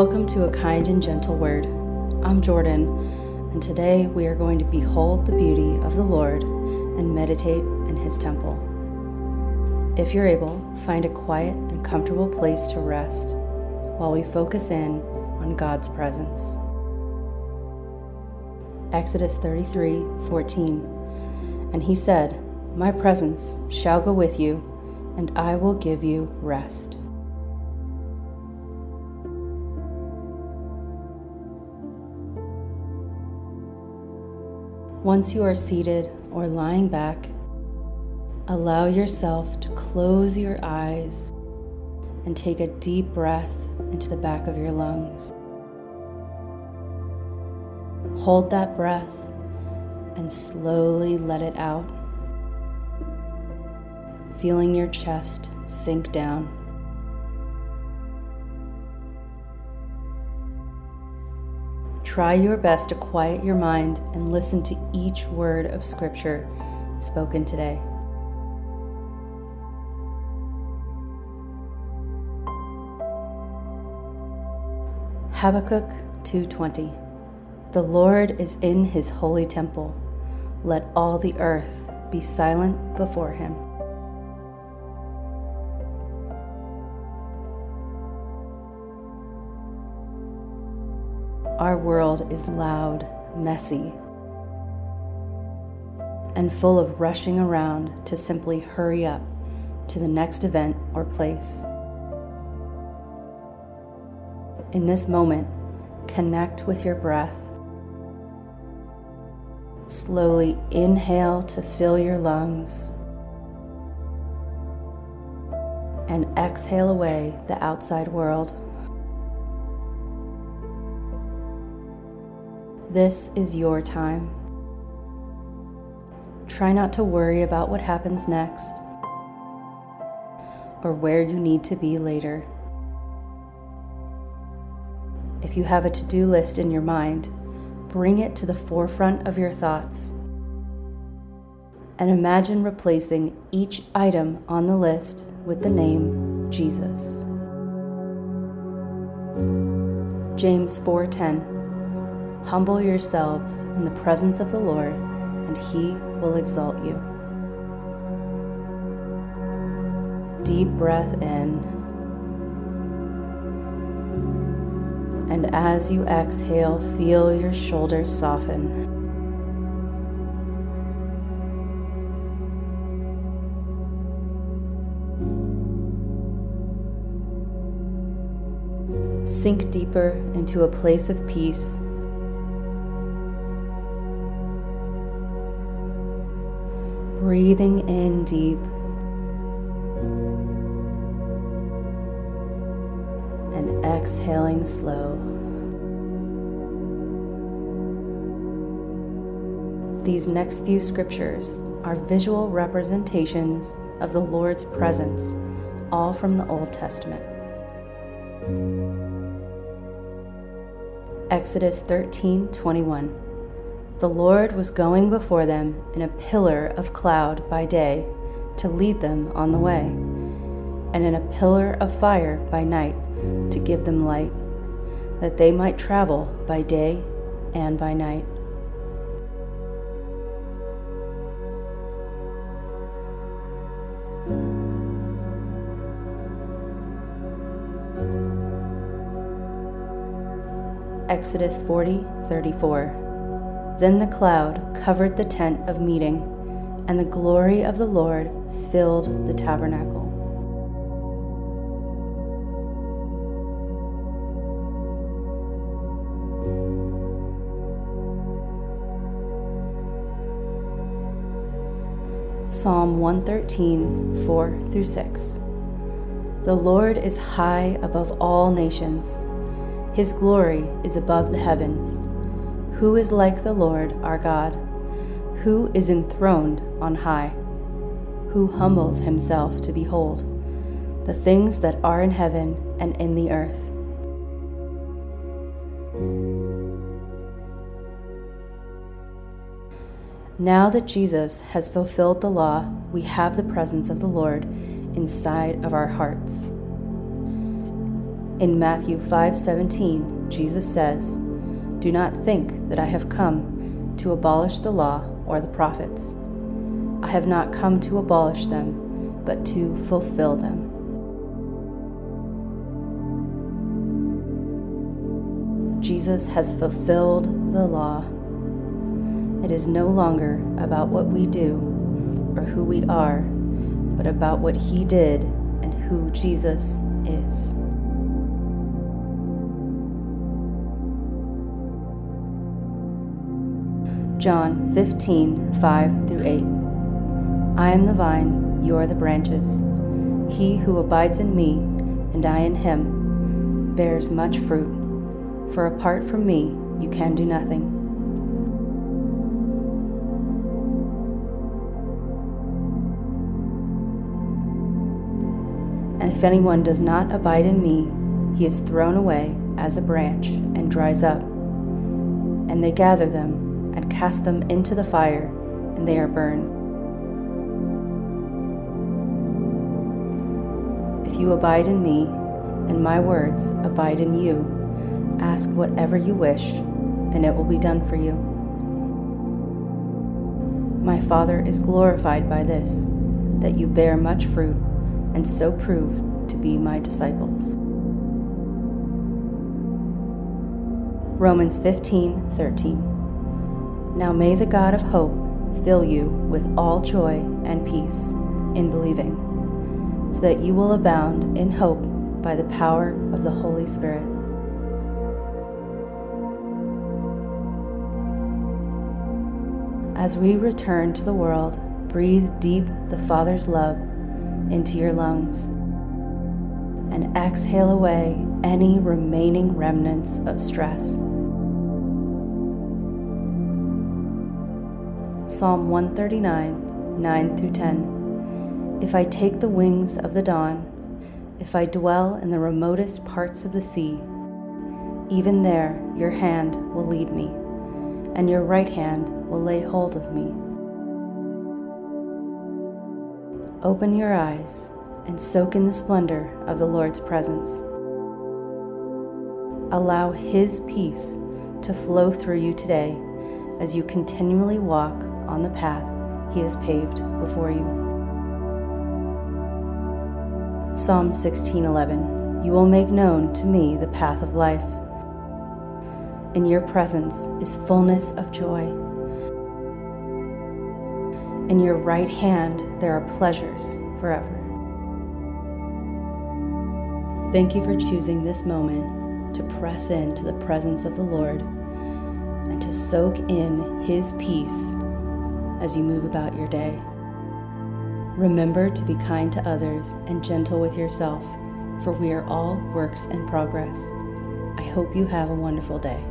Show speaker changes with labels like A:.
A: Welcome to a kind and gentle word. I'm Jordan, and today we are going to behold the beauty of the Lord and meditate in his temple. If you're able, find a quiet and comfortable place to rest while we focus in on God's presence. Exodus 33 14. And he said, My presence shall go with you, and I will give you rest. Once you are seated or lying back, allow yourself to close your eyes and take a deep breath into the back of your lungs. Hold that breath and slowly let it out, feeling your chest sink down. Try your best to quiet your mind and listen to each word of Scripture spoken today. Habakkuk 2:20 The Lord is in his holy temple. Let all the earth be silent before him. Our world is loud, messy, and full of rushing around to simply hurry up to the next event or place. In this moment, connect with your breath. Slowly inhale to fill your lungs and exhale away the outside world. This is your time. Try not to worry about what happens next or where you need to be later. If you have a to do list in your mind, bring it to the forefront of your thoughts. And imagine replacing each item on the list with the name Jesus. James 4:10 Humble yourselves in the presence of the Lord, and he will exalt you. Deep breath in. And as you exhale, feel your shoulders soften. Sink deeper into a place of peace breathing in deep. And exhaling slow. These next few scriptures are visual representations of the Lord's presence, all from the Old Testament. Exodus 13 21. The Lord was going before them in a pillar of cloud by day to lead them on the way, and in a pillar of fire by night to give them light, that they might travel by day and by night. Exodus 40 34. Then the cloud covered the tent of meeting, and the glory of the Lord filled the tabernacle. Psalm 113, 4 through 6. The Lord is high above all nations, His glory is above the heavens. Who is like the Lord our God, who is enthroned on high, who humbles himself to behold the things that are in heaven and in the earth. Now that Jesus has fulfilled the law, we have the presence of the Lord inside of our hearts. In Matthew 5:17, Jesus says, "Do not think that I have come to abolish the law or the prophets. I have not come to abolish them, but to fulfill them." Jesus has fulfilled the law. It is no longer about what we do or who we are, but about what He did and who Jesus is. John 15, 5 through 8. I am the vine, you are the branches. He who abides in me, and I in him, bears much fruit for apart from me, you can do nothing. And if anyone does not abide in me, he is thrown away as a branch and dries up. And they gather them and cast them into the fire, and they are burned. If you abide in me, and my words abide in you, Ask whatever you wish, and it will be done for you. My Father is glorified by this, that you bear much fruit, and so prove to be my disciples. Romans 15 13. Now may the God of hope fill you with all joy and peace in believing, so that you will abound in hope by the power of the Holy Spirit. As we return to the world, breathe deep the Father's love into your lungs and exhale away any remaining remnants of stress. Psalm 139, 9 through 10. If I take the wings of the dawn, if I dwell in the remotest parts of the sea, even there your hand will lead me, and your right hand will lay hold of me. Open your eyes and soak in the splendor of the Lord's presence. Allow His peace to flow through you today as you continually walk on the path He has paved before you. Psalm 16:11 You will make known to me the path of life. In your presence is fullness of joy in your right hand there are pleasures forever. Thank you for choosing this moment to press into the presence of the Lord and to soak in His peace as you move about your day. Remember to be kind to others and gentle with yourself, for we are all works in progress. I hope you have a wonderful day.